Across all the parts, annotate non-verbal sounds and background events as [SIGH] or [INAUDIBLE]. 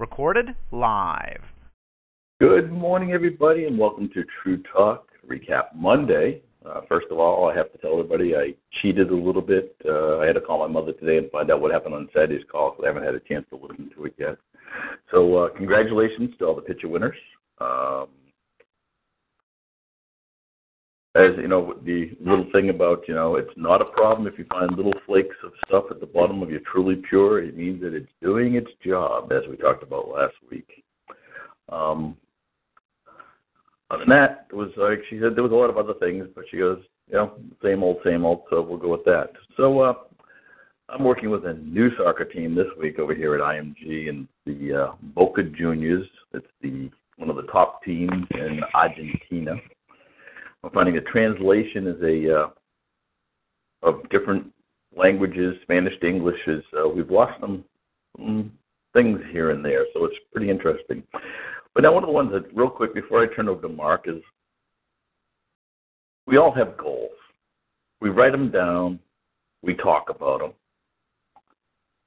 Recorded live. Good morning, everybody, and welcome to True Talk Recap Monday. Uh, first of all, I have to tell everybody I cheated a little bit. Uh, I had to call my mother today and find out what happened on Saturday's call because I haven't had a chance to listen to it yet. So, uh, congratulations to all the pitcher winners. Um, as you know, the little thing about you know, it's not a problem if you find little flakes of stuff at the bottom of your truly pure. It means that it's doing its job, as we talked about last week. Um, other than that, it was like she said there was a lot of other things, but she goes, you know, same old, same old. So we'll go with that. So uh, I'm working with a new soccer team this week over here at IMG and the uh, Boca Juniors. It's the one of the top teams in Argentina. I'm finding a translation is a uh, of different languages, Spanish to English. Is uh, we've lost some, things here and there, so it's pretty interesting. But now one of the ones that, real quick, before I turn over to Mark, is we all have goals. We write them down. We talk about them.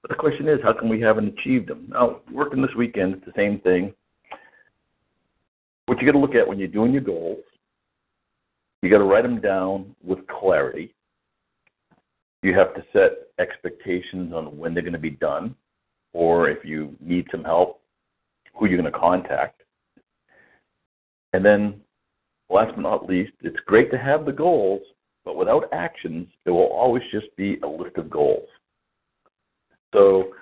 But the question is, how come we haven't achieved them? Now, working this weekend, it's the same thing. What you got to look at when you're doing your goals, you got to write them down with clarity. You have to set expectations on when they're going to be done, or if you need some help, who you're going to contact. And then, last but not least, it's great to have the goals, but without actions, it will always just be a list of goals. So,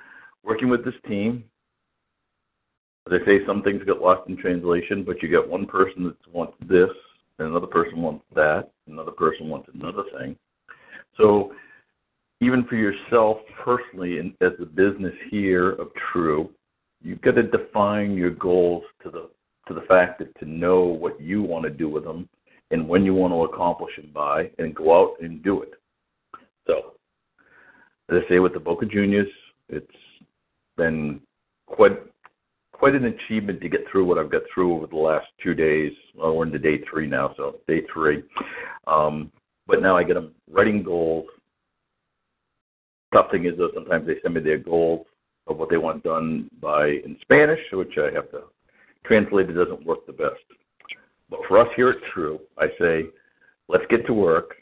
working with this team, as I say, some things get lost in translation, but you get one person that wants this, and another person wants that, another person wants another thing. So, even for yourself personally, and as the business here of True, you've got to define your goals to the to the fact that to know what you want to do with them and when you want to accomplish them by, and go out and do it. So, as I say with the Boca Juniors, it's been quite quite an achievement to get through what I've got through over the last two days. Well, we're into day three now, so day three. Um, but now I get them writing goals. Tough thing is though, sometimes they send me their goals of what they want done by in Spanish, which I have to translate. It doesn't work the best. But for us here at True, I say, let's get to work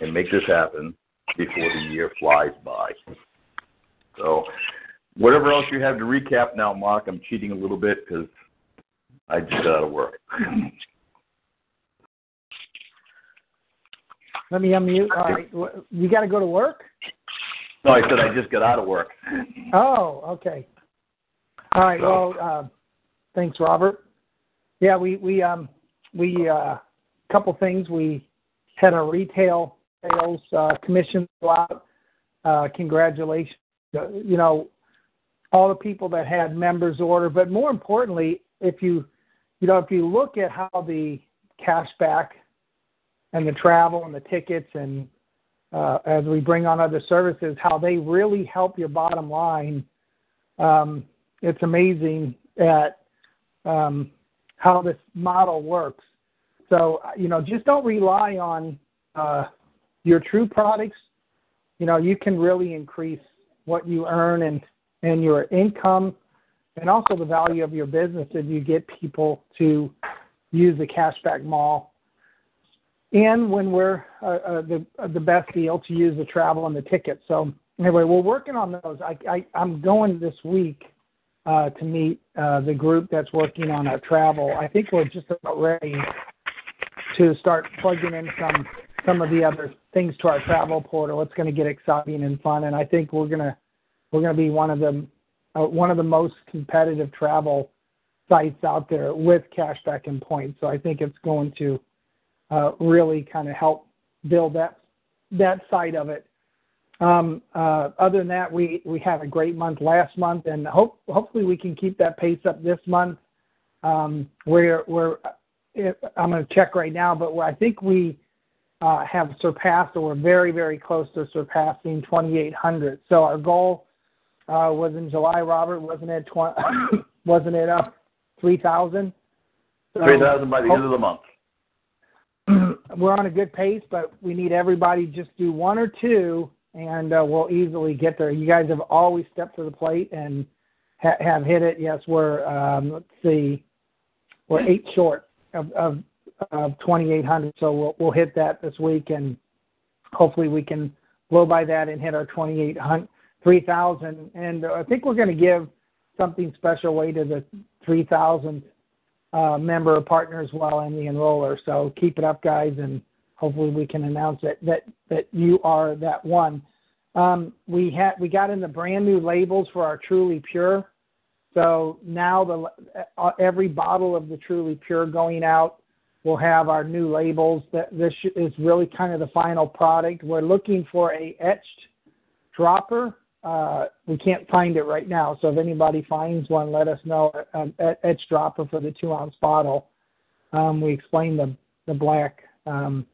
and make this happen before the year flies by. So, whatever else you have to recap now, Mark, I'm cheating a little bit because I just got out of work. Let me unmute. All right. You got to go to work? No, I said I just got out of work. Oh, okay. All right. Well, uh, thanks, Robert. Yeah, we we um we uh couple things. We had a retail sales uh, commission go out. Uh, congratulations, uh, you know, all the people that had members order. But more importantly, if you you know if you look at how the cashback and the travel and the tickets and uh, as we bring on other services, how they really help your bottom line. Um, it's amazing at um, how this model works. So, you know, just don't rely on uh, your true products. You know, you can really increase what you earn and, and your income and also the value of your business if you get people to use the cashback mall and when we're uh, uh, the uh, the best deal to use the travel and the ticket. So anyway, we're working on those. I, I I'm going this week uh, to meet uh, the group that's working on our travel. I think we're just about ready to start plugging in some some of the other things to our travel portal. It's going to get exciting and fun, and I think we're gonna we're going to be one of the uh, one of the most competitive travel sites out there with cashback and points. So I think it's going to uh, really kind of help build that that side of it. um, uh, other than that, we we had a great month last month, and hope hopefully we can keep that pace up this month. Um, we're we're I'm going to check right now, but I think we uh, have surpassed, or we're very very close to surpassing 2,800. So our goal uh, was in July, Robert, wasn't it? 20, [COUGHS] wasn't it up 3,000? So 3,000 by the end of the month. [CLEARS THROAT] We're on a good pace, but we need everybody just do one or two and uh, we'll easily get there. You guys have always stepped to the plate and ha- have hit it. Yes, we're um, let's see, we're eight short of of, of 2,800, so we'll we'll hit that this week, and hopefully we can blow by that and hit our 2,800, 3,000. And uh, I think we're going to give something special away to the 3,000 uh, member partner as well and the enroller. So keep it up, guys, and hopefully we can announce that that that you are that one. Um, we had we got in the brand new labels for our Truly Pure. So now the uh, every bottle of the Truly Pure going out will have our new labels. That this is really kind of the final product. We're looking for a etched dropper. Uh, we can't find it right now, so if anybody finds one, let us know. An etched dropper for the two ounce bottle. Um, we explain the the black um,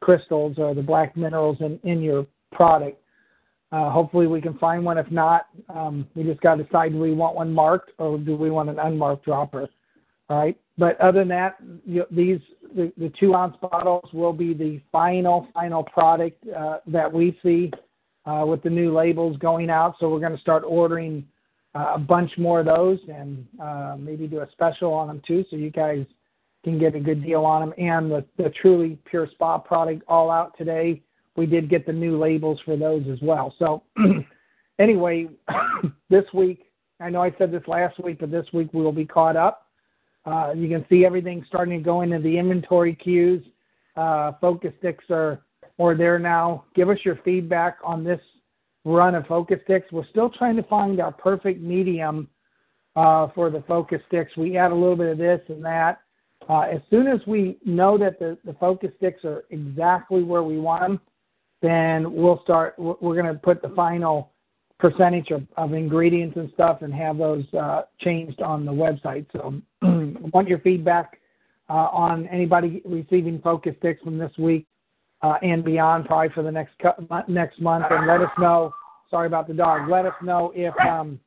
crystals or the black minerals in, in your product. Uh, hopefully we can find one. If not, um, we just got to decide do we want one marked or do we want an unmarked dropper. All right. But other than that, you, these the, the two ounce bottles will be the final final product uh, that we see uh, with the new labels going out. So we're going to start ordering uh, a bunch more of those and uh, maybe do a special on them too, so you guys can get a good deal on them. And the, the Truly Pure Spa product all out today. We did get the new labels for those as well. So, [CLEARS THROAT] anyway, [COUGHS] this week, I know I said this last week, but this week we will be caught up. Uh, you can see everything starting to go into the inventory queues. Uh, focus sticks are or there now. Give us your feedback on this run of focus sticks. We're still trying to find our perfect medium uh, for the focus sticks. We add a little bit of this and that. Uh, as soon as we know that the, the focus sticks are exactly where we want them, then we'll start. We're, going to put the final percentage of, of ingredients and stuff and have those uh, changed on the website. So, [CLEARS THROAT] want your feedback uh, on anybody receiving focus sticks from this week uh, and beyond, probably for the next next month, and let us know. Sorry about the dog. Let us know if um,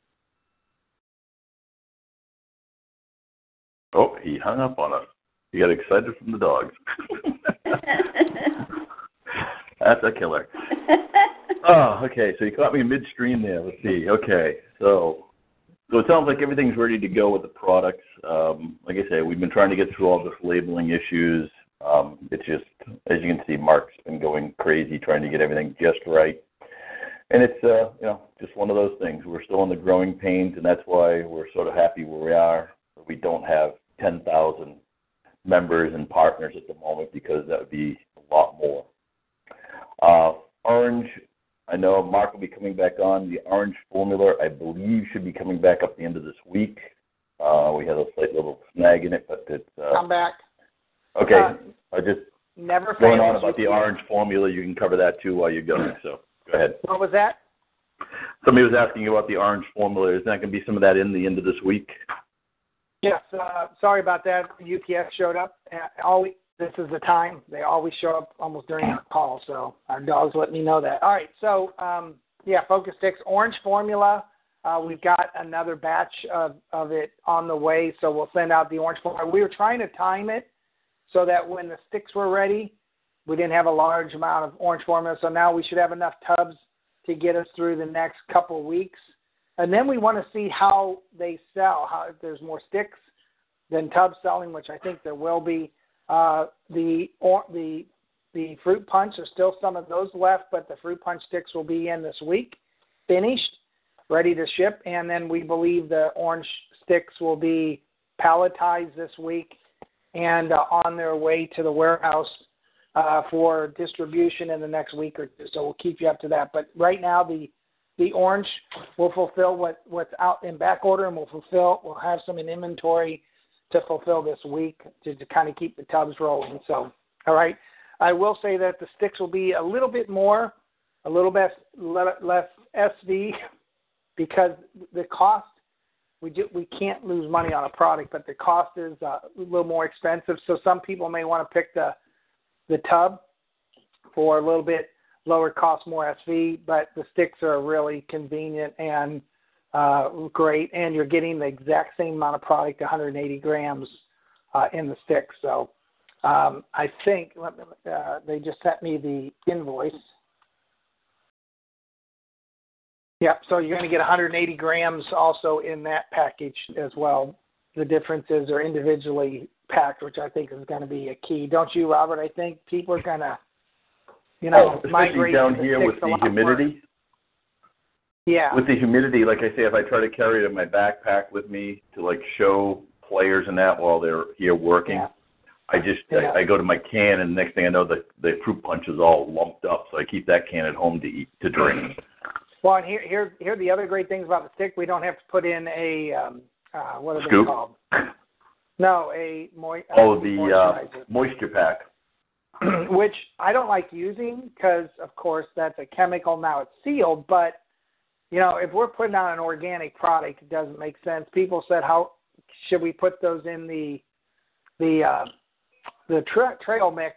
Oh, he hung up on us. He got excited from the dogs. [LAUGHS] That's a killer. oh, okay. So you caught me midstream there. Let's see. Okay, so so it sounds like everything's ready to go with the products. Um, like I say, we've been trying to get through all this labeling issues. Um, it's just, as you can see, Mark's been going crazy trying to get everything just right. And it's, uh, you know, just one of those things. We're still in the growing pains, and that's why we're sort of happy where we are. We don't have 10,000 members and partners at the moment because that would be a lot more. Uh, orange, I know Mark will be coming back on. The orange formula, I believe, should be coming back up the end of this week. Uh, we had a slight little snag in it, but it's. Uh, Come back. Okay, uh, I just never going on about the orange formula. You can cover that too while you're going. So go ahead. What was that? Somebody was asking you about the orange formula. Is that going to be some of that in the end of this week? Yes, uh, sorry about that. UPS showed up. Always, this is the time. They always show up almost during our call, so our dogs let me know that. All right, so um, yeah, Focus Sticks Orange Formula. Uh, we've got another batch of, of it on the way, so we'll send out the orange formula. We were trying to time it so that when the sticks were ready, we didn't have a large amount of orange formula. So now we should have enough tubs to get us through the next couple weeks. And then we want to see how they sell. How if there's more sticks than tub selling, which I think there will be. Uh, the or, the the fruit punch. There's still some of those left, but the fruit punch sticks will be in this week, finished, ready to ship. And then we believe the orange sticks will be palletized this week and uh, on their way to the warehouse uh, for distribution in the next week or two. So we'll keep you up to that. But right now, the the orange will fulfill what, what's out in back order and we'll fulfill, we'll have some in inventory to fulfill this week to, to kind of keep the tubs rolling. So, all right. I will say that the sticks will be a little bit more a little bit less SV [LAUGHS] because the cost we do, we can't lose money on a product, but the cost is uh, a little more expensive. So some people may want to pick the the tub for a little bit lower cost, more SV, but the sticks are really convenient and uh, great, and you're getting the exact same amount of product, 180 grams uh, in the stick. So um, I think let me, uh, they just sent me the invoice. Yep. So you're going to get 180 grams also in that package as well. The differences are individually packed, which I think is going to be a key. Don't you, Robert? I think people are going to, you know, oh, migrate down here with the humidity. More. Yeah. With the humidity, like I say, if I try to carry it in my backpack with me to like show players and that while they're here working, yeah. I just yeah. I, I go to my can and the next thing I know the the fruit punch is all lumped up, so I keep that can at home to eat to drink. Well, and here here here are the other great things about the stick. We don't have to put in a um, uh, what are Scoop? they called? No, a moi- oh the uh, moisture pack. [CLEARS THROAT] which I don't like using because, of course, that's a chemical. Now it's sealed, but you know, if we're putting out an organic product, it doesn't make sense. People said, "How should we put those in the the uh, the tra- trail mix?"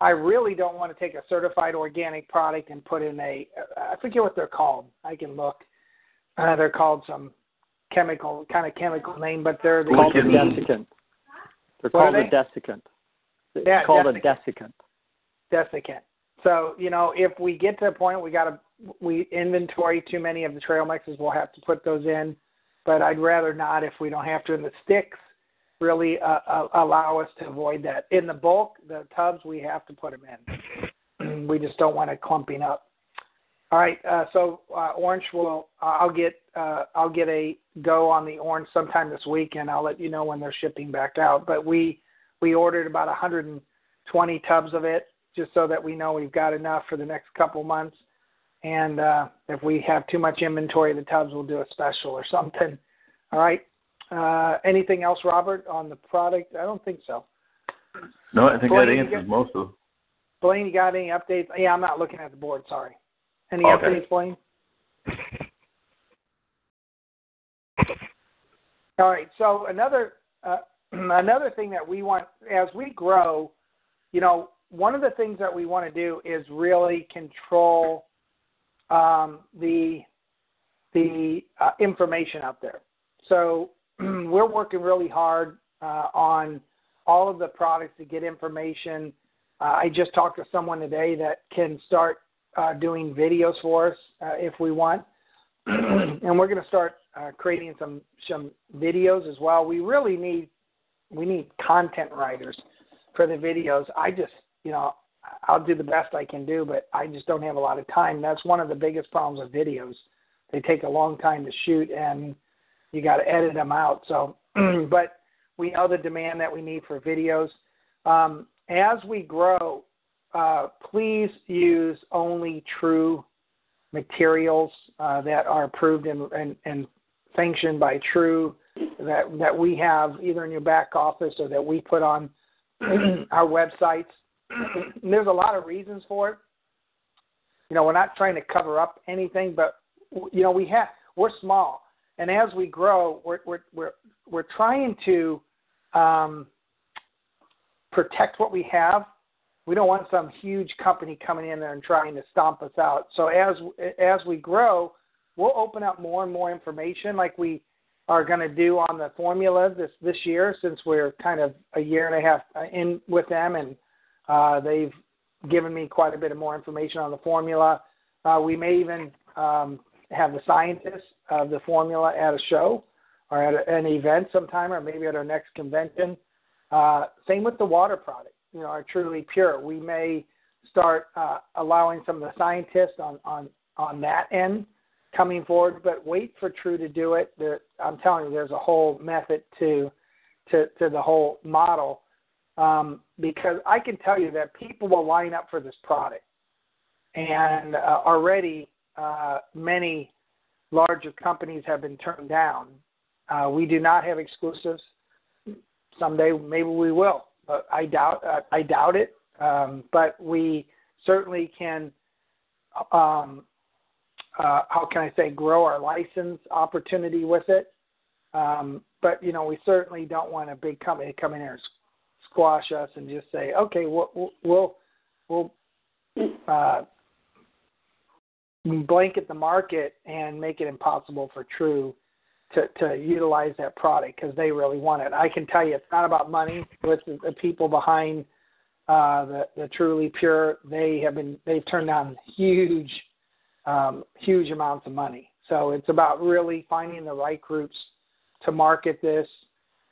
I really don't want to take a certified organic product and put in a I forget what they're called. I can look. Uh, they're called some chemical kind of chemical name, but they're the called a desiccant. They're What called are a desiccant. It's Yeah, called desiccant. a desiccant. desiccant. So you know, if we get to a point we got to we inventory too many of the trail mixes, we'll have to put those in. But I'd rather not if we don't have to. And the sticks really uh, uh, allow us to avoid that. In the bulk, the tubs we have to put them in. [CLEARS THROAT] we just don't want it clumping up. All right, uh, so uh, orange will I'll get uh, I'll get a go on the orange sometime this week, and I'll let you know when they're shipping back out. But we we ordered about 120 tubs of it just so that we know we've got enough for the next couple months. And uh, if we have too much inventory the tubs, we'll do a special or something. All right. Uh, anything else, Robert, on the product? I don't think so. No, I think Blaine, that answers get- most of. Blaine, you got any updates? Yeah, I'm not looking at the board. Sorry. Any Okay. updates, Blaine? [LAUGHS] All right. So another uh, [CLEARS THROAT] another thing that we want as we grow, you know, one of the things that we want to do is really control um, the the uh, information out there. So we're working really hard uh, on all of the products to get information. Uh, I just talked to someone today that can start uh, doing videos for us uh, if we want, [CLEARS THROAT] and we're going to start uh, creating some some videos as well. We really need we need content writers for the videos. I just you know I'll do the best I can do, but I just don't have a lot of time. That's one of the biggest problems with videos. They take a long time to shoot, and you got to edit them out. So, [CLEARS THROAT] but we know the demand that we need for videos. Um, as we grow, uh, please use only true materials uh, that are approved and, and, and sanctioned by True that that we have either in your back office or that we put on [CLEARS THROAT] our websites. [CLEARS THROAT] There's a lot of reasons for it. You know, we're not trying to cover up anything, but you know, we have we're small, and as we grow, we're we're we're we're trying to um, protect what we have. We don't want some huge company coming in there and trying to stomp us out. So as as we grow, we'll open up more and more information, like we are going to do on the formula this this year, since we're kind of a year and a half in with them, and uh, they've given me quite a bit of more information on the formula. Uh, we may even um, have the scientists of the formula at a show or at an event sometime, or maybe at our next convention. Uh, same with the water product, you know, our truly pure. We may start uh, allowing some of the scientists on on on that end coming forward, but wait for True to do it. There, I'm telling you, there's a whole method to to to the whole model um, because I can tell you that people will line up for this product, and uh, already uh, many larger companies have been turned down. Uh, we do not have exclusives. Someday, maybe we will, but I doubt. Uh, I doubt it. Um, but we certainly can um, uh, how can I say, grow our license opportunity with it. Um, but you know, we certainly don't want a big company to come in here and squash us and just say, okay, we'll we'll we'll uh, blanket the market and make it impossible for True to to utilize that product because they really want it. I can tell you, it's not about money. With the, people behind uh, the the Truly Pure, they have been they've turned down huge um, huge amounts of money. So it's about really finding the right groups to market this,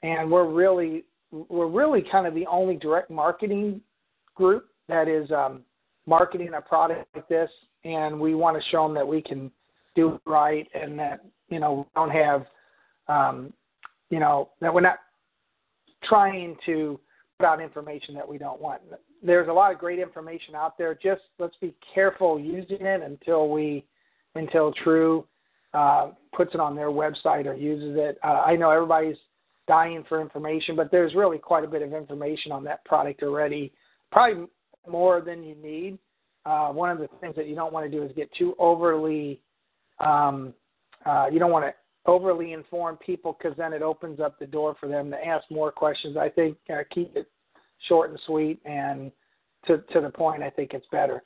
and we're really we're really kind of the only direct marketing group that is um, marketing a product like this, and we want to show them that we can do it right and that you know we don't have um, you know that we're not trying to put out information that we don't want. There's a lot of great information out there. Just let's be careful using it until we until True uh, puts it on their website or uses it. Uh, I know everybody's dying for information, but there's really quite a bit of information on that product already, probably more than you need. Uh, one of the things that you don't want to do is get too overly, um, uh, you don't want to overly inform people because then it opens up the door for them to ask more questions. I think uh, keep it short and sweet and to to the point. I think it's better.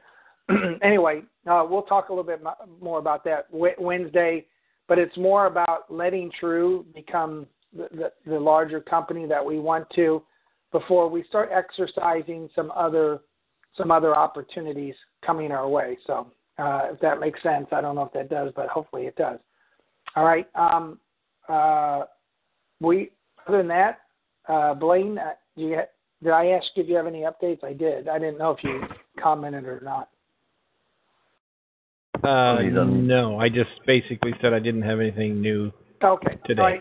[CLEARS THROAT] anyway, uh, we'll talk a little bit more about that Wednesday, but it's more about letting True become the, the, the larger company that we want to before we start exercising some other some other opportunities coming our way. So uh, if that makes sense, I don't know if that does, but hopefully it does. All right. Um, uh, we other than that, uh, Blaine, uh, you, did I ask if you have any updates? I did. I didn't know if you commented or not. Uh, no, I just basically said I didn't have anything new okay. today. Right.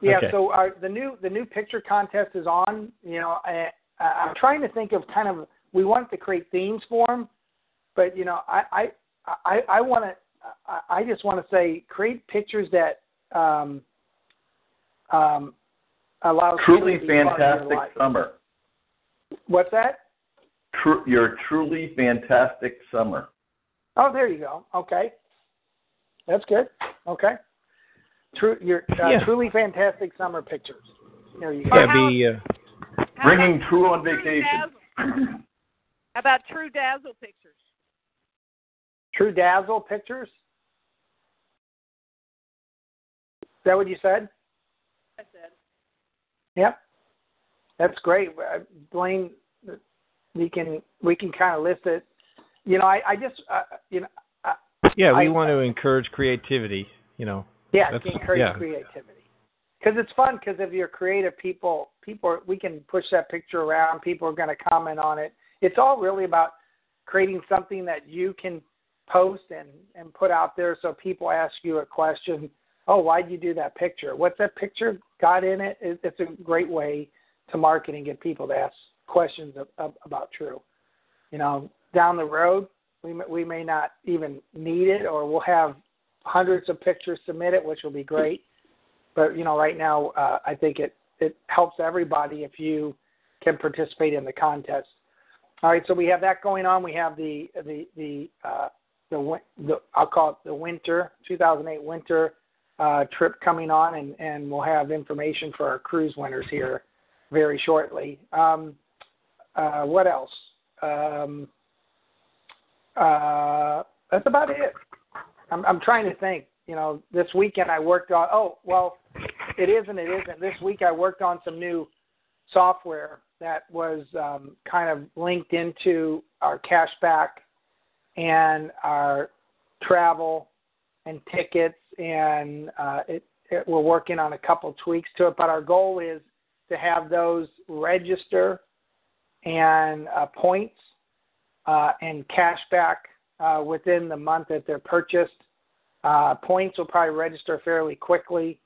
Yeah. Okay. So our, the new the new picture contest is on. You know, I, I'm trying to think of kind of we want to create themes for them, but you know, I I I, I want to I just want to say create pictures that um, um, allow truly fantastic summer. What's that? True, your truly fantastic summer. Oh, there you go. Okay, that's good. Okay, true. Your uh, Yeah. truly fantastic summer pictures. There you go. Yeah, be uh, Bringing True on vacation. [LAUGHS] Dazzle? How about True Dazzle pictures? True Dazzle pictures. Is that what you said? I said. Yep. That's great. Uh, Blaine, we can we can kind of list it. You know, I, I just uh, you know. Uh, yeah, we I- want to encourage creativity. You know, Yeah, That's- encourage yeah. creativity. Because it's fun. Because if you're creative, people, people, are, we can push that picture around. People are going to comment on it. It's all really about creating something that you can post and and put out there, so people ask you a question. Oh, why'd you do that picture? What's that picture got in it? It- It's a great way to market and get people to ask questions of, of, about True. You know, down the road, we may, we may not even need it, or we'll have hundreds of pictures submitted, which will be great. But you know, right now, uh, I think it it helps everybody if you can participate in the contest. All right, so we have that going on. We have the the the uh, the, the I'll call it the winter 2008 winter uh, trip coming on, and and we'll have information for our cruise winners here very shortly. Um, uh, what else? Um, uh, that's about it. I'm, I'm trying to think. You know, this weekend I worked on. Oh, well, it is and it isn't. This week I worked on some new software that was um, kind of linked into our cashback and our travel and tickets, and uh, it, it, we're working on a couple tweaks to it. But our goal is to have those register and uh, points uh, and cashback uh, within the month that they're purchased. Uh, points will probably register fairly quickly,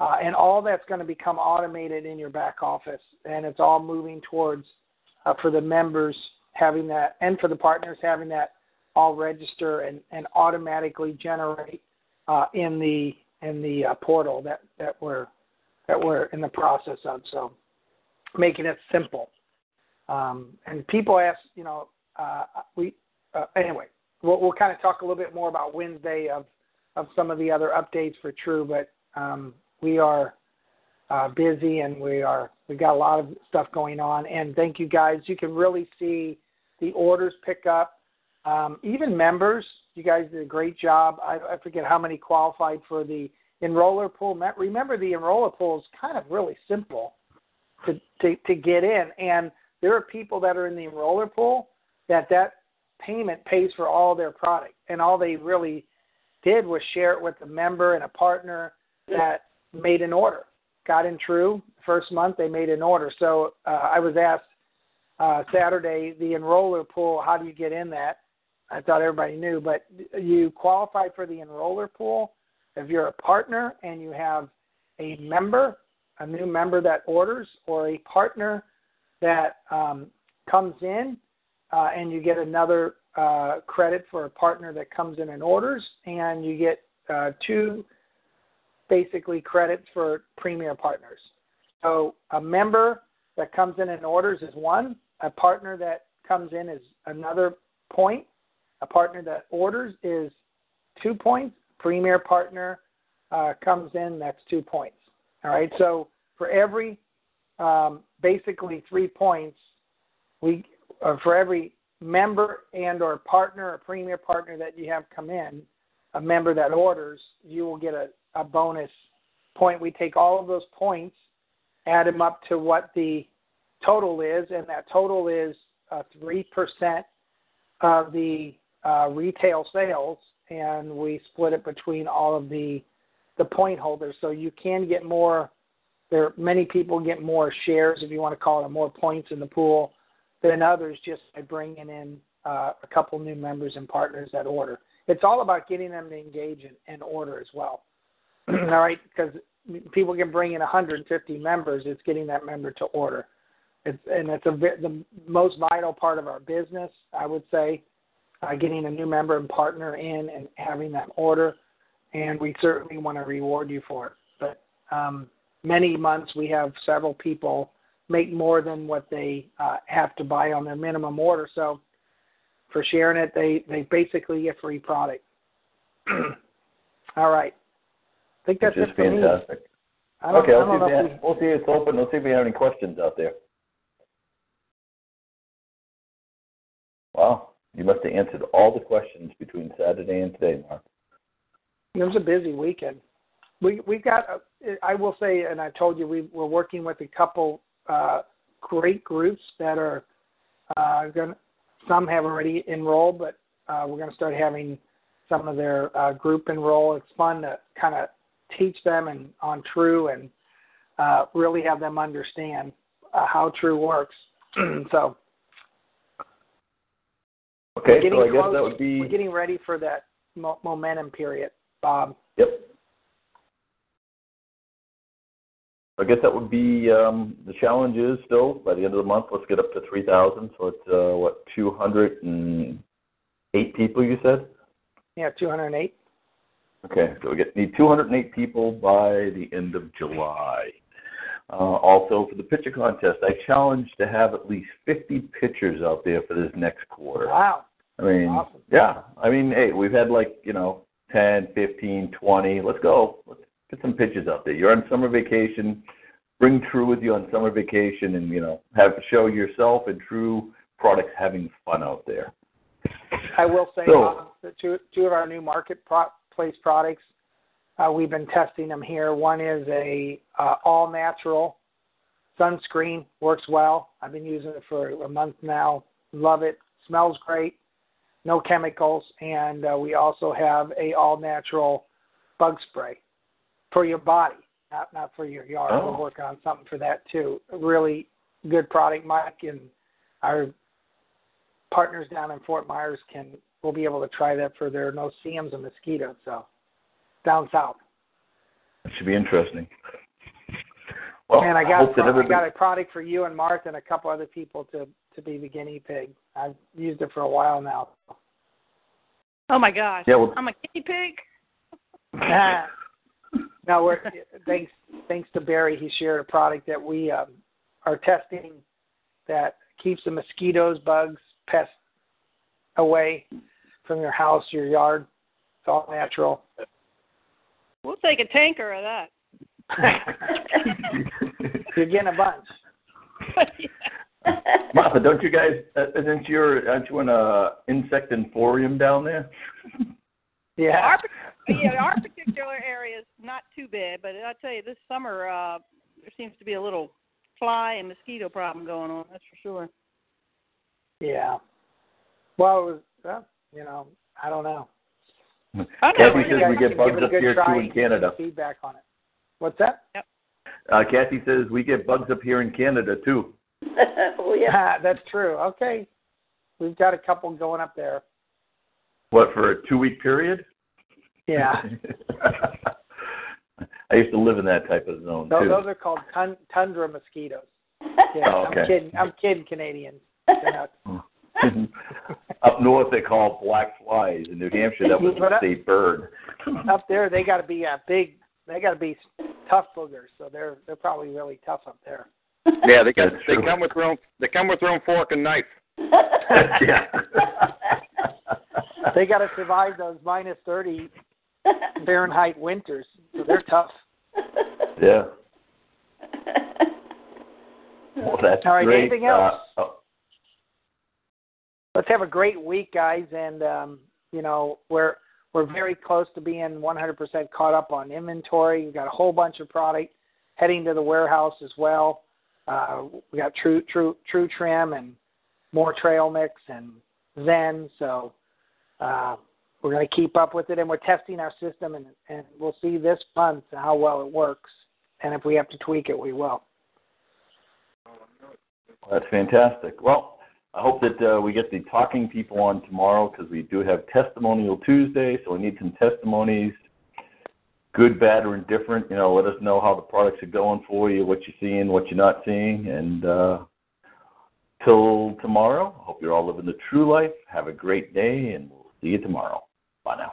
uh, and all that's going to become automated in your back office, and it's all moving towards uh, for the members having that, and for the partners having that all register and, and automatically generate uh, in the in the uh, portal that that we're that we're in the process of. So making it simple. Um, and people ask, you know, uh, we uh, anyway. we'll, we'll kind of talk a little bit more about Wednesday of of some of the other updates for True, but um, we are uh, busy and we are we got a lot of stuff going on. And thank you guys. You can really see the orders pick up. Um, even members, you guys did a great job. I, I forget how many qualified for the enroller pool. Remember, the enroller pool is kind of really simple to, to to get in, and there are people that are in the enroller pool that that payment pays for all their product, and all they really did was share it with a member and a partner that made an order. Got in true first month they made an order. So uh, I was asked uh, Saturday the enroller pool. How do you get in that? I thought everybody knew, but you qualify for the enroller pool if you're a partner and you have a member, a new member that orders, or a partner that um, comes in uh, and you get another uh, credit for a partner that comes in and orders, and you get uh, two basically credits for premier partners. So a member that comes in and orders is one, a partner that comes in is another point, a partner that orders is two points, premier partner uh, comes in, that's two points. All right, so for every um, basically three points, we uh, for every member and or partner or premier partner that you have come in, a member that orders, you will get a, a bonus point. We take all of those points, add them up to what the total is, and that total is uh, three percent of the uh, retail sales, and we split it between all of the the point holders. So you can get more. There, many people get more shares, if you want to call it, more points in the pool than others just by bringing in uh, a couple new members and partners that order. It's all about getting them to engage and, and order as well. [CLEARS THROAT] all right, because people can bring in 150 members. It's getting that member to order. It's, and it's a, the most vital part of our business, I would say, uh, getting a new member and partner in and having that order. And we certainly want to reward you for it. But um, many months we have several people make more than what they uh, have to buy on their minimum order. So for sharing it, they they basically get free product. [CLEARS THROAT] All right. Think that's for fantastic. Okay, I I'll see, if we we'll see it's open. Let's see if we have any questions out there. Wow, you must have answered all the questions between Saturday and today, Mark. it was a busy weekend. We we got. uh, I will say, and I told you we we're working with a couple uh, great groups that are uh, going. Some have already enrolled, but uh, we're going to start having some of their uh, group enroll. It's fun to kind of teach them and on True and uh, really have them understand uh, how True works. [CLEARS THROAT] so Okay, so I guess close. that would be We're getting ready for that mo- momentum period, Bob. Yep. I guess that would be um, the challenge is still by the end of the month. Let's get up to three thousand. So it's uh, what two hundred and eight people you said. Yeah, 208. Okay, so we get need two hundred and eight people by the end of July. Uh, also, for the pitcher contest, I challenge to have at least fifty pitchers out there for this next quarter. Wow. I mean, Awesome. yeah. I mean, hey, we've had like, you know, 10, 15, 20. Let's go. Let's get some pitches out there. You're on summer vacation. Bring True with you on summer vacation and, you know, have show yourself and True products having fun out there. I will say So- uh, two two of our new marketplace products. Uh, we've been testing them here. One is a uh, all natural sunscreen. Works well. I've been using it for a month now. Love it. Smells great. No chemicals. And uh, we also have a all natural bug spray for your body, not not for your yard. Oh. We're working on something for that too. A really good product, Mike, and our partners down in Fort Myers can will be able to try that for their no seams and mosquitoes. So down south. That should be interesting. Well, and I got hope a that pro- I got a product for you and Martha and a couple other people to to be the guinea pig. I've used it for a while now. Oh my gosh. Yeah, well- I'm a guinea pig. no, we're thanks thanks to Barry. He shared a product that we um, are testing that keeps the mosquitoes, bugs, pests away from your house, your yard. It's all natural. We'll take a tanker of that. [LAUGHS] You're getting a bunch. [LAUGHS] Martha, don't you guys? Uh, isn't your aren't you in a insect emporium down there? [LAUGHS] Yeah. Our, yeah, our particular area is not too bad, but I tell you, this summer uh, there seems to be a little fly and mosquito problem going on. That's for sure. Yeah. Well, it was, well, you know, I don't know. I Kathy know. says we can get bugs give it a up here too in Canada. Feedback on it. What's that? Uh, Kathy says we get bugs up here in Canada too. [LAUGHS] [LAUGHS] oh yeah. That's true. Okay. We've got a couple going up there. What for a two week period? Yeah. [LAUGHS] I used to live in that type of zone Those, too. those are called tun- tundra mosquitoes. Yeah, Oh, okay. I'm kidding. I'm kidding, Canadians. They're not- Up north they call black flies. In New Hampshire that was [LAUGHS] But a state bird. up there, they got to be a big. They got to be tough boogers. So they're they're probably really tough up there. Yeah, they got they come with their own they come with their own fork and knife. [LAUGHS] [LAUGHS] yeah. They got to survive those minus thirty Fahrenheit winters. So they're tough. yeah. Well, that's All right, great. anything else? Uh, oh, let's have a great week, guys. And um, you know, we're we're very close to being 100% caught up on inventory. We've got a whole bunch of product heading to the warehouse as well. Uh, we got True True True Trim and more Trail Mix and Zen. So uh, we're going to keep up with it, and we're testing our system, and and we'll see this month how well it works. And if we have to tweak it, we will. That's fantastic. Well, I hope that uh, we get the talking people on tomorrow because we do have Testimonial Tuesday, so we need some testimonies, good, bad, or indifferent. You know, let us know how the products are going for you, what you're seeing, what you're not seeing, and uh, till tomorrow. I hope you're all living the true life. Have a great day, and we'll see you tomorrow. Bye now.